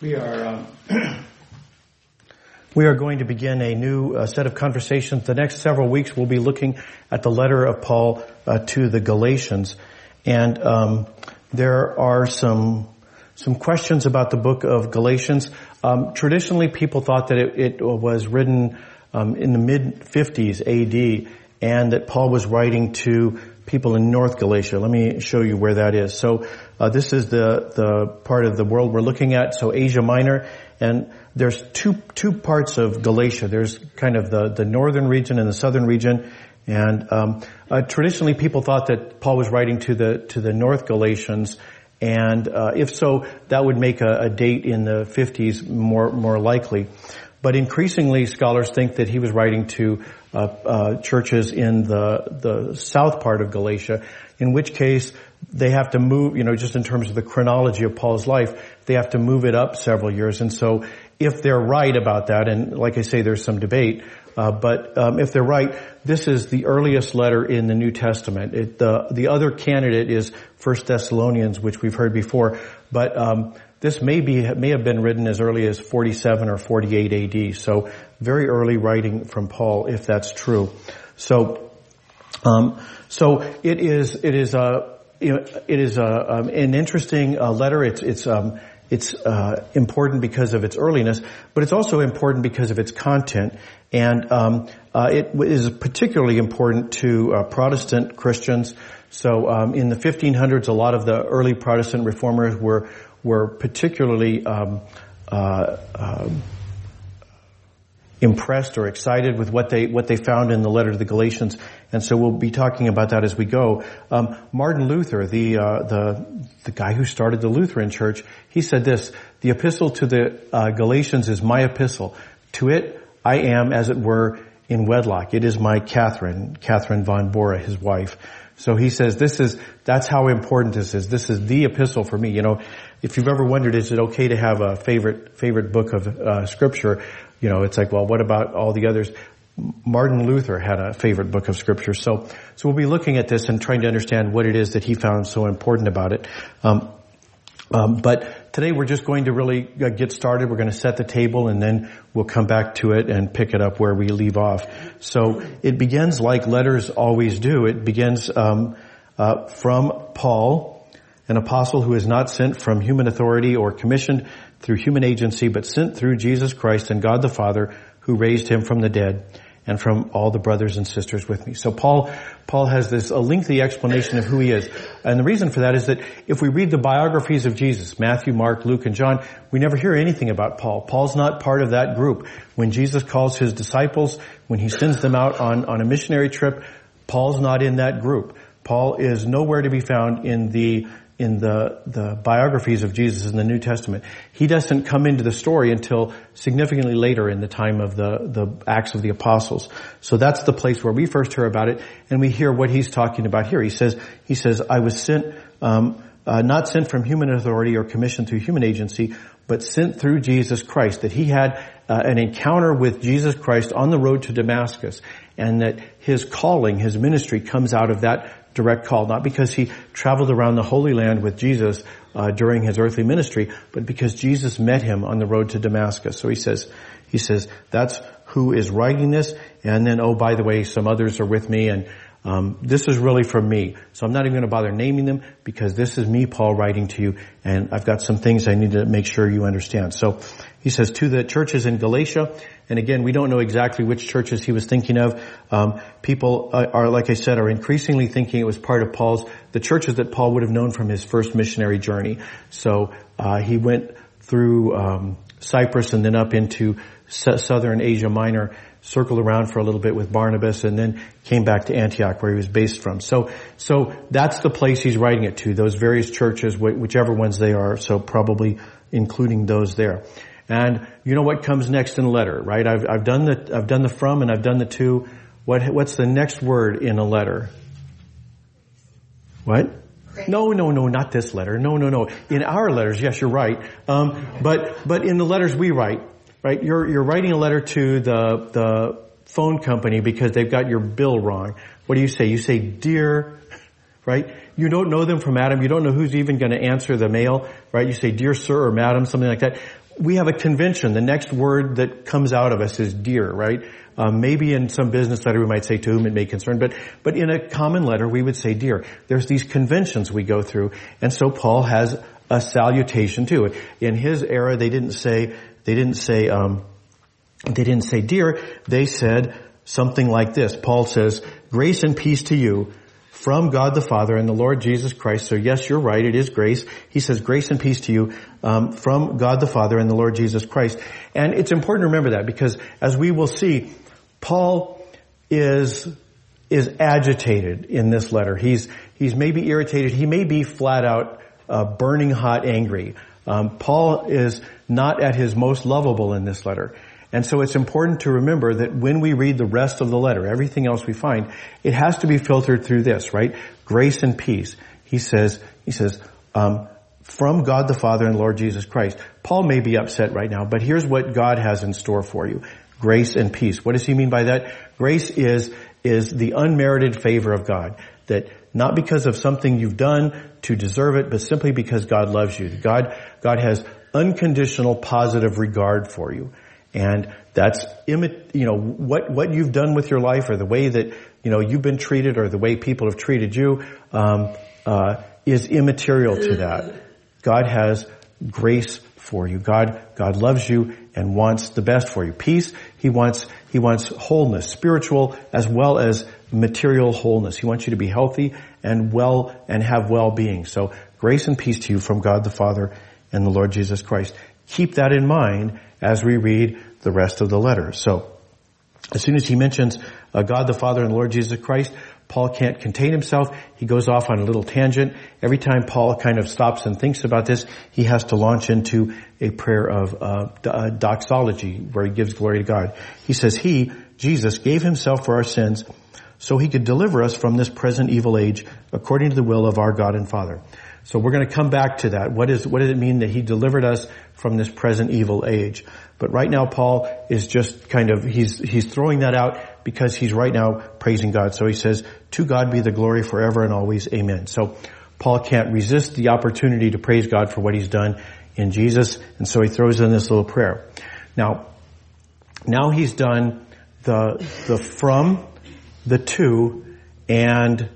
We are um, we are going to begin a new uh, set of conversations. The next several weeks, we'll be looking at the letter of Paul uh, to the Galatians, and um, there are some some questions about the book of Galatians. Um, traditionally, people thought that it, it was written um, in the mid 50s AD, and that Paul was writing to people in North Galatia. Let me show you where that is. So uh, this is the the part of the world we're looking at. So Asia Minor, and there's two two parts of Galatia. There's kind of the the northern region and the southern region. And um, uh, traditionally, people thought that Paul was writing to the to the North Galatians, and uh, if so, that would make a, a date in the 50s more more likely. But increasingly, scholars think that he was writing to uh, uh, churches in the the south part of Galatia, in which case they have to move, you know, just in terms of the chronology of Paul's life, they have to move it up several years. And so, if they're right about that, and like I say, there's some debate, uh, but um, if they're right, this is the earliest letter in the New Testament. It, the the other candidate is First Thessalonians, which we've heard before, but um, this may be may have been written as early as 47 or 48 AD. So very early writing from Paul, if that's true. So, um, so it is it is a it is a, um, an interesting uh, letter. It's it's um, it's uh, important because of its earliness, but it's also important because of its content, and um, uh, it is particularly important to uh, Protestant Christians. So, um, in the 1500s, a lot of the early Protestant reformers were were particularly um, uh, uh, impressed or excited with what they what they found in the letter to the Galatians, and so we'll be talking about that as we go. Um, Martin Luther, the uh, the the guy who started the Lutheran Church, he said this: "The epistle to the uh, Galatians is my epistle. To it, I am, as it were, in wedlock. It is my Catherine, Catherine von Bora, his wife." So he says, "This is that's how important this is. This is the epistle for me." You know, if you've ever wondered, is it okay to have a favorite favorite book of uh, scripture? You know, it's like, well, what about all the others? Martin Luther had a favorite book of scripture. So, so we'll be looking at this and trying to understand what it is that he found so important about it. Um, um, but today we're just going to really uh, get started. We're going to set the table and then we'll come back to it and pick it up where we leave off. So it begins like letters always do. It begins um, uh, from Paul, an apostle who is not sent from human authority or commissioned through human agency, but sent through Jesus Christ and God the Father who raised him from the dead and from all the brothers and sisters with me. So Paul, Paul has this a lengthy explanation of who he is. And the reason for that is that if we read the biographies of Jesus, Matthew, Mark, Luke, and John, we never hear anything about Paul. Paul's not part of that group. When Jesus calls his disciples, when he sends them out on, on a missionary trip, Paul's not in that group. Paul is nowhere to be found in the in the, the biographies of Jesus in the New Testament. He doesn't come into the story until significantly later in the time of the, the Acts of the Apostles. So that's the place where we first hear about it, and we hear what he's talking about here. He says, he says, I was sent, um, uh, not sent from human authority or commissioned through human agency, but sent through Jesus Christ, that he had uh, an encounter with Jesus Christ on the road to Damascus, and that his calling, his ministry comes out of that direct call, not because he traveled around the Holy Land with Jesus uh, during his earthly ministry, but because Jesus met him on the road to Damascus. So he says, he says, that's who is writing this, and then, oh, by the way, some others are with me, and um, this is really for me. So I'm not even going to bother naming them because this is me, Paul, writing to you, and I've got some things I need to make sure you understand. So he says to the churches in Galatia, and again, we don't know exactly which churches he was thinking of. Um, people are, like I said, are increasingly thinking it was part of Paul's the churches that Paul would have known from his first missionary journey. So uh, he went through um, Cyprus and then up into southern Asia Minor, circled around for a little bit with Barnabas, and then came back to Antioch, where he was based from. So, so that's the place he's writing it to. Those various churches, whichever ones they are. So probably including those there. And you know what comes next in a letter, right? I've, I've done the, I've done the from and I've done the to. What, what's the next word in a letter? What? No, no, no, not this letter. No, no, no. In our letters, yes, you're right. Um, but, but in the letters we write, right? You're, you're writing a letter to the, the phone company because they've got your bill wrong. What do you say? You say, dear, right? You don't know them from Adam. You don't know who's even going to answer the mail, right? You say, dear sir or madam, something like that we have a convention. The next word that comes out of us is dear, right? Um, maybe in some business letter we might say to whom it may concern, but but in a common letter we would say dear. There's these conventions we go through, and so Paul has a salutation too. In his era, they didn't say they didn't say um, they didn't say dear. They said something like this. Paul says, "Grace and peace to you." from God the Father and the Lord Jesus Christ. So yes, you're right. It is grace. He says grace and peace to you um, from God the Father and the Lord Jesus Christ. And it's important to remember that because as we will see, Paul is is agitated in this letter. He's he's maybe irritated. He may be flat out uh, burning hot angry. Um, Paul is not at his most lovable in this letter. And so it's important to remember that when we read the rest of the letter, everything else we find, it has to be filtered through this, right? Grace and peace. He says, he says, um, from God the Father and Lord Jesus Christ. Paul may be upset right now, but here's what God has in store for you. Grace and peace. What does he mean by that? Grace is, is the unmerited favor of God. That not because of something you've done to deserve it, but simply because God loves you. God, God has unconditional positive regard for you. And that's, you know, what, what you've done with your life or the way that, you know, you've been treated or the way people have treated you, um, uh, is immaterial to that. God has grace for you. God, God loves you and wants the best for you. Peace, He wants, He wants wholeness, spiritual as well as material wholeness. He wants you to be healthy and well and have well-being. So grace and peace to you from God the Father and the Lord Jesus Christ. Keep that in mind as we read the rest of the letter. So, as soon as he mentions uh, God the Father and Lord Jesus Christ, Paul can't contain himself. He goes off on a little tangent. Every time Paul kind of stops and thinks about this, he has to launch into a prayer of uh, uh, doxology where he gives glory to God. He says, He, Jesus, gave himself for our sins so he could deliver us from this present evil age according to the will of our God and Father. So we're going to come back to that. What is, what does it mean that he delivered us from this present evil age? But right now Paul is just kind of, he's, he's throwing that out because he's right now praising God. So he says, to God be the glory forever and always. Amen. So Paul can't resist the opportunity to praise God for what he's done in Jesus. And so he throws in this little prayer. Now, now he's done the, the from, the to, and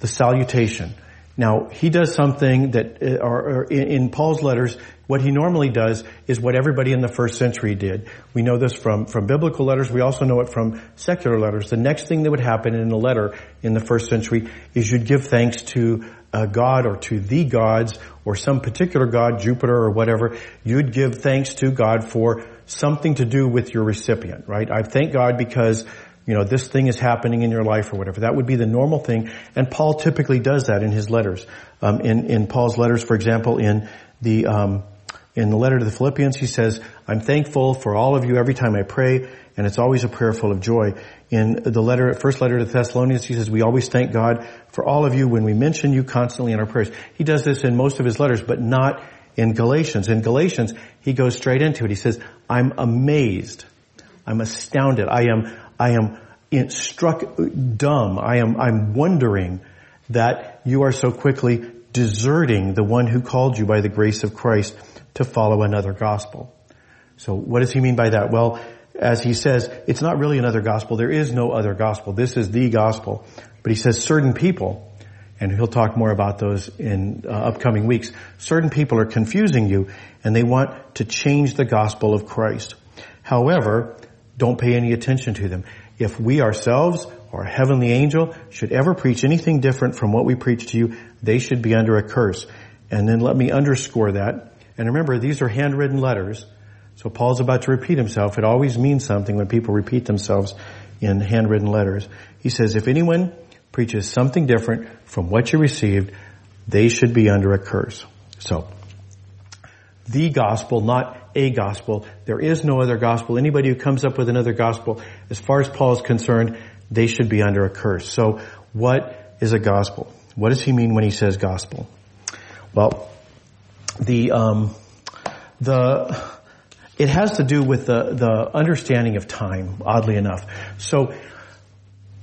the salutation. Now, he does something that, uh, or, or in, Paul's letters, what he normally does is what everybody in the first century did. We know this from, from biblical letters. We also know it from secular letters. The next thing that would happen in a letter in the first century is you'd give thanks to a God or to the gods or some particular God, Jupiter or whatever. You'd give thanks to God for something to do with your recipient, right? I thank God because you know, this thing is happening in your life or whatever. That would be the normal thing. And Paul typically does that in his letters. Um, in, in Paul's letters, for example, in the, um, in the letter to the Philippians, he says, I'm thankful for all of you every time I pray, and it's always a prayer full of joy. In the letter, first letter to the Thessalonians, he says, we always thank God for all of you when we mention you constantly in our prayers. He does this in most of his letters, but not in Galatians. In Galatians, he goes straight into it. He says, I'm amazed. I'm astounded. I am, I am struck dumb. I am, I'm wondering that you are so quickly deserting the one who called you by the grace of Christ to follow another gospel. So what does he mean by that? Well, as he says, it's not really another gospel. There is no other gospel. This is the gospel. But he says certain people, and he'll talk more about those in uh, upcoming weeks, certain people are confusing you and they want to change the gospel of Christ. However, don't pay any attention to them. If we ourselves or a heavenly angel should ever preach anything different from what we preach to you, they should be under a curse. And then let me underscore that. And remember, these are handwritten letters. So Paul's about to repeat himself. It always means something when people repeat themselves in handwritten letters. He says, if anyone preaches something different from what you received, they should be under a curse. So, the gospel, not a gospel. There is no other gospel. Anybody who comes up with another gospel, as far as Paul is concerned, they should be under a curse. So what is a gospel? What does he mean when he says gospel? Well, the, um, the, it has to do with the, the understanding of time, oddly enough. So,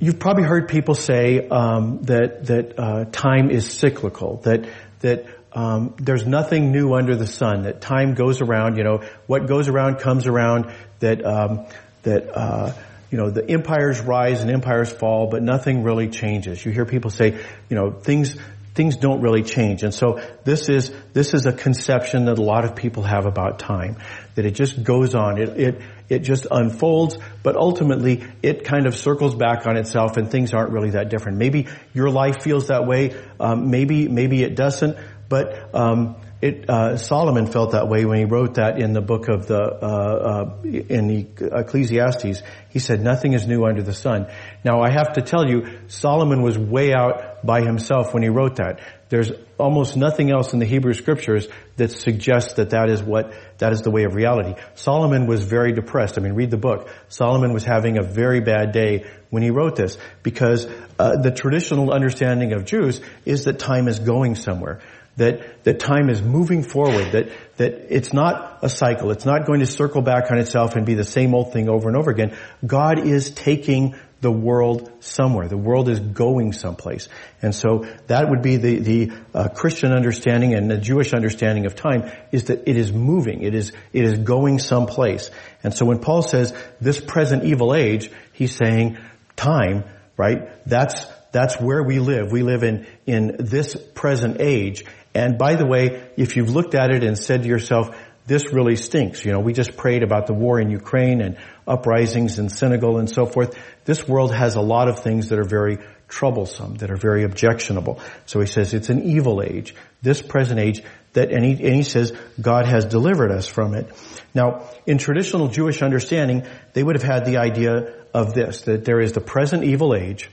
you've probably heard people say um, that that uh, time is cyclical. That that um, there's nothing new under the sun. That time goes around. You know, what goes around comes around. That um, that uh, you know the empires rise and empires fall, but nothing really changes. You hear people say, you know, things things don't really change. And so this is, this is a conception that a lot of people have about time. That it just goes on. It, it, it just unfolds, but ultimately it kind of circles back on itself and things aren't really that different. Maybe your life feels that way. Um, maybe, maybe it doesn't, but, um, it, uh, Solomon felt that way when he wrote that in the book of the uh, uh, in the Ecclesiastes. He said, "Nothing is new under the sun." Now, I have to tell you, Solomon was way out by himself when he wrote that. There's almost nothing else in the Hebrew Scriptures that suggests that that is what that is the way of reality. Solomon was very depressed. I mean, read the book. Solomon was having a very bad day when he wrote this because uh, the traditional understanding of Jews is that time is going somewhere that, that time is moving forward, that, that it's not a cycle. It's not going to circle back on itself and be the same old thing over and over again. God is taking the world somewhere. The world is going someplace. And so that would be the, the uh, Christian understanding and the Jewish understanding of time is that it is moving. It is, it is going someplace. And so when Paul says this present evil age, he's saying time, right? That's, that's where we live. We live in, in this present age and by the way, if you've looked at it and said to yourself, this really stinks. You know, we just prayed about the war in Ukraine and uprisings in Senegal and so forth. This world has a lot of things that are very troublesome, that are very objectionable. So he says it's an evil age, this present age, that, and he, and he says God has delivered us from it. Now, in traditional Jewish understanding, they would have had the idea of this, that there is the present evil age,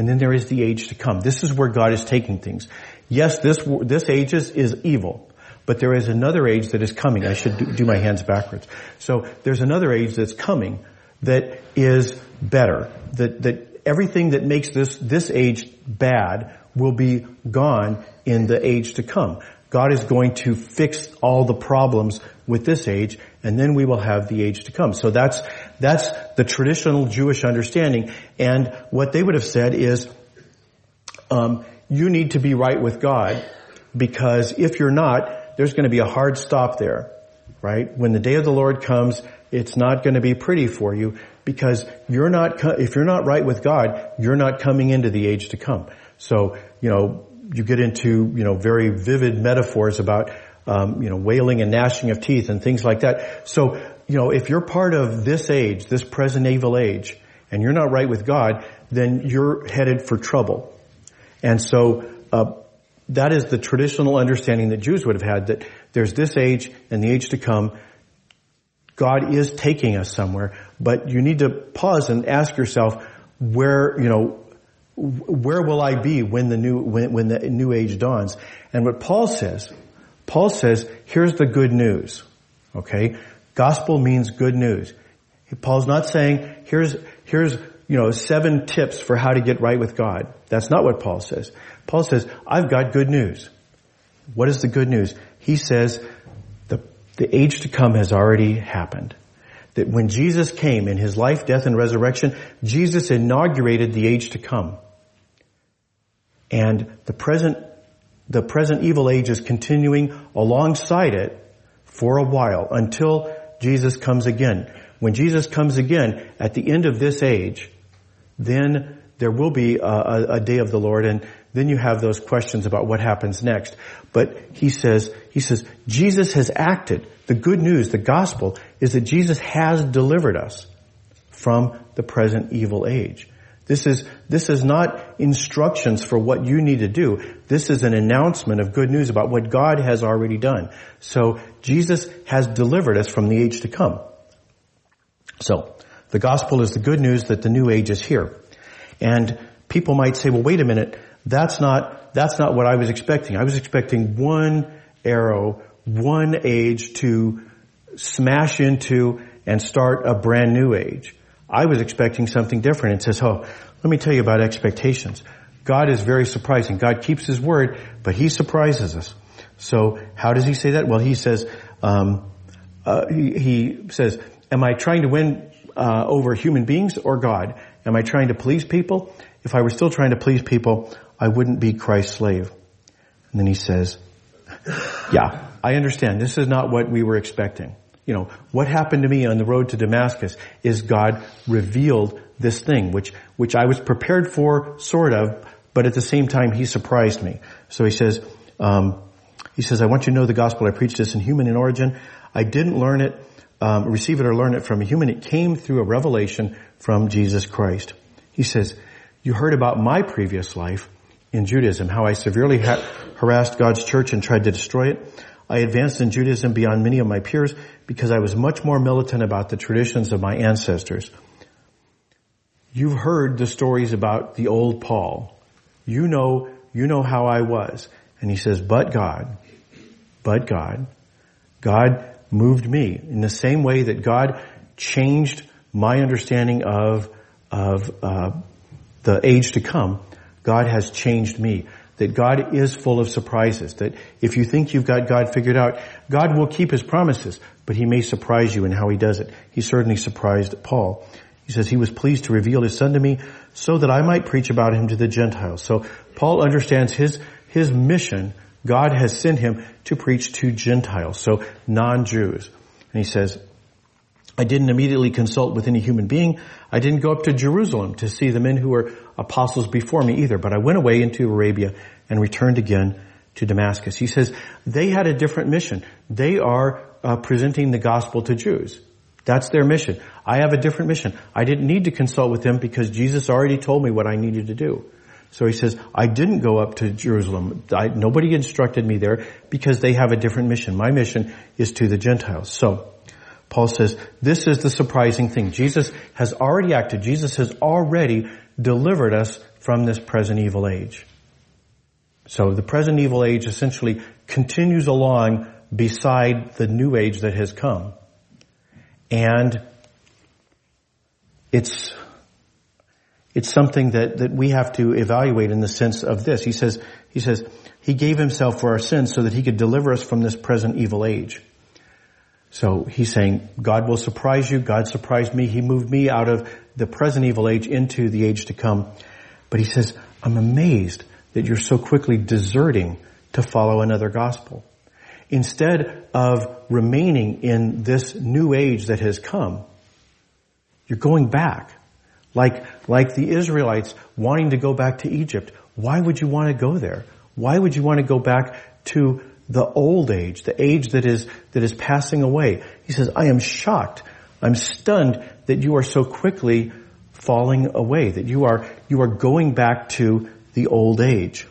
and then there is the age to come. This is where God is taking things. Yes, this, this age is, is evil, but there is another age that is coming. I should do, do my hands backwards. So there's another age that's coming that is better. That, that everything that makes this, this age bad will be gone in the age to come. God is going to fix all the problems with this age, and then we will have the age to come. So that's, that's the traditional Jewish understanding. And what they would have said is, um, you need to be right with God because if you're not, there's going to be a hard stop there, right? When the day of the Lord comes, it's not going to be pretty for you because you're not, if you're not right with God, you're not coming into the age to come. So, you know, you get into, you know, very vivid metaphors about, um, you know, wailing and gnashing of teeth and things like that. So, you know, if you're part of this age, this present evil age, and you're not right with God, then you're headed for trouble. And so uh, that is the traditional understanding that Jews would have had that there's this age and the age to come. God is taking us somewhere, but you need to pause and ask yourself where, you know, where will I be when the new, when, when the new age dawns? And what Paul says, Paul says, here's the good news. Okay? Gospel means good news. Paul's not saying, here's, here's you know, seven tips for how to get right with God. That's not what Paul says. Paul says, I've got good news. What is the good news? He says, the, the age to come has already happened. That when Jesus came in his life, death, and resurrection, Jesus inaugurated the age to come. And the present, the present evil age is continuing alongside it for a while until Jesus comes again. When Jesus comes again at the end of this age, then there will be a, a, a, day of the Lord and then you have those questions about what happens next. But he says, he says, Jesus has acted. The good news, the gospel, is that Jesus has delivered us from the present evil age. This is, this is not instructions for what you need to do. This is an announcement of good news about what God has already done. So Jesus has delivered us from the age to come. So, the gospel is the good news that the new age is here. And people might say, well, wait a minute, that's not, that's not what I was expecting. I was expecting one arrow, one age to smash into and start a brand new age. I was expecting something different. It says, oh, let me tell you about expectations. God is very surprising. God keeps His word, but He surprises us. So how does He say that? Well, He says, um, uh, he, he says, am I trying to win uh, over human beings or God? Am I trying to please people? If I were still trying to please people, I wouldn't be Christ's slave. And then he says, yeah, I understand. This is not what we were expecting. You know, what happened to me on the road to Damascus is God revealed this thing, which, which I was prepared for, sort of, but at the same time, He surprised me. So He says, um, He says, I want you to know the gospel. I preached this in human in origin. I didn't learn it, um, receive it or learn it from a human. It came through a revelation from Jesus Christ. He says, you heard about my previous life in Judaism, how I severely ha- harassed God's church and tried to destroy it. I advanced in Judaism beyond many of my peers because I was much more militant about the traditions of my ancestors. You've heard the stories about the old Paul. You know, you know how I was. And he says, but God, but God, God moved me in the same way that God changed my understanding of, of, uh, the age to come. God has changed me. That God is full of surprises. That if you think you've got God figured out, God will keep His promises, but He may surprise you in how He does it. He certainly surprised Paul. He says he was pleased to reveal His Son to me so that I might preach about Him to the Gentiles. So Paul understands his, his mission. God has sent him to preach to Gentiles, so non-Jews. And he says, I didn't immediately consult with any human being. I didn't go up to Jerusalem to see the men who were apostles before me either, but I went away into Arabia and returned again to Damascus. He says they had a different mission. They are uh, presenting the gospel to Jews. That's their mission. I have a different mission. I didn't need to consult with them because Jesus already told me what I needed to do. So he says, I didn't go up to Jerusalem. I, nobody instructed me there because they have a different mission. My mission is to the Gentiles. So, Paul says, this is the surprising thing. Jesus has already acted. Jesus has already delivered us from this present evil age. So the present evil age essentially continues along beside the new age that has come. And it's, it's something that, that we have to evaluate in the sense of this. He says, he says, he gave himself for our sins so that he could deliver us from this present evil age. So he's saying, God will surprise you. God surprised me. He moved me out of the present evil age into the age to come. But he says, I'm amazed that you're so quickly deserting to follow another gospel. Instead of remaining in this new age that has come, you're going back. Like, like the Israelites wanting to go back to Egypt. Why would you want to go there? Why would you want to go back to the old age, the age that is, that is passing away. He says, I am shocked. I'm stunned that you are so quickly falling away, that you are, you are going back to the old age.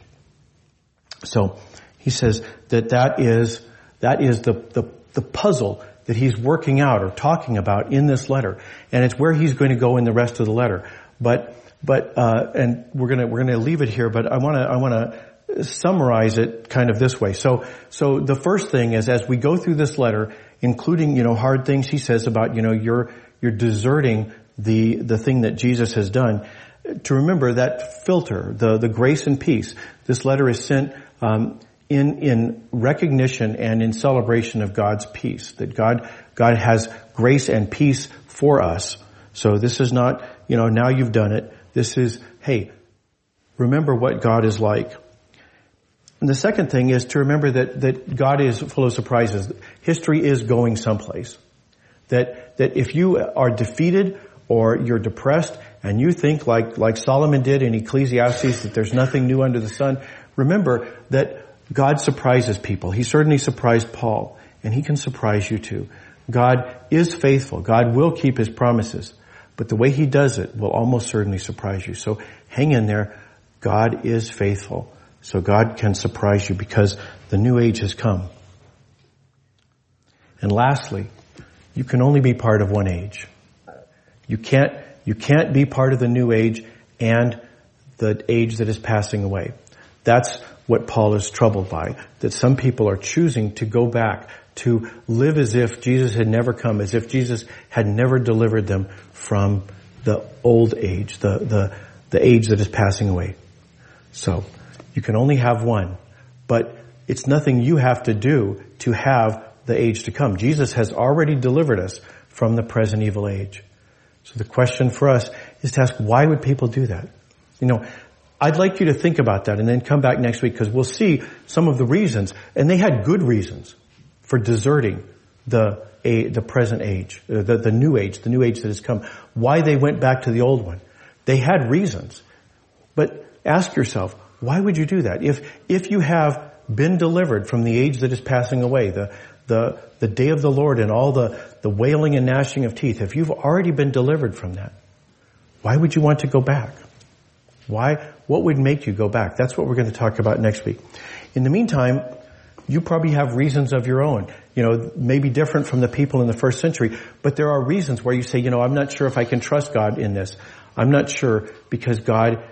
So he says that that is, that is the, the, the puzzle that he's working out or talking about in this letter. And it's where he's going to go in the rest of the letter. But, but, uh, and we're gonna, we're gonna leave it here, but I wanna, I wanna summarize it kind of this way. So, so the first thing is as we go through this letter, including, you know, hard things he says about, you know, you're, you're deserting the, the thing that Jesus has done, to remember that filter, the, the grace and peace. This letter is sent, um, in, in recognition and in celebration of God's peace. That God, God has grace and peace for us. So this is not, you know, now you've done it. This is, hey, remember what God is like. And the second thing is to remember that, that God is full of surprises. History is going someplace. That, that if you are defeated or you're depressed and you think like, like Solomon did in Ecclesiastes that there's nothing new under the sun, remember that God surprises people. He certainly surprised Paul and he can surprise you too. God is faithful. God will keep his promises. But the way he does it will almost certainly surprise you. So hang in there. God is faithful. So God can surprise you because the new age has come. And lastly, you can only be part of one age. You can't, you can't be part of the new age and the age that is passing away. That's what Paul is troubled by. That some people are choosing to go back to live as if Jesus had never come, as if Jesus had never delivered them from the old age, the, the, the age that is passing away. So, you can only have one. But it's nothing you have to do to have the age to come. Jesus has already delivered us from the present evil age. So the question for us is to ask, why would people do that? You know, I'd like you to think about that and then come back next week because we'll see some of the reasons. And they had good reasons for deserting the, a, the present age, uh, the, the new age, the new age that has come. Why they went back to the old one. They had reasons. But ask yourself, why would you do that? If, if you have been delivered from the age that is passing away, the, the, the day of the Lord and all the, the wailing and gnashing of teeth, if you've already been delivered from that, why would you want to go back? Why, what would make you go back? That's what we're going to talk about next week. In the meantime, you probably have reasons of your own. You know, maybe different from the people in the first century, but there are reasons where you say, you know, I'm not sure if I can trust God in this. I'm not sure because God,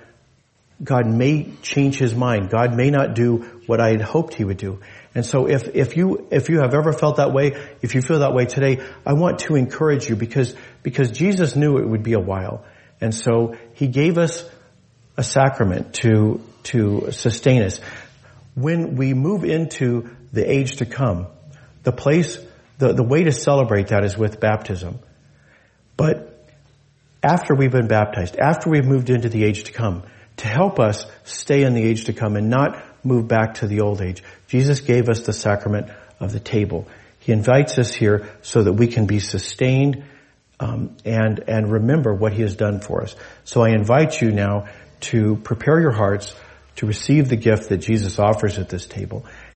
God may change his mind. God may not do what I had hoped he would do. And so if, if you, if you have ever felt that way, if you feel that way today, I want to encourage you because, because Jesus knew it would be a while. And so he gave us a sacrament to, to sustain us. When we move into the age to come, the place, the, the way to celebrate that is with baptism. But after we've been baptized, after we've moved into the age to come, to help us stay in the age to come and not move back to the old age, Jesus gave us the sacrament of the table. He invites us here so that we can be sustained um, and and remember what He has done for us. So I invite you now to prepare your hearts to receive the gift that Jesus offers at this table.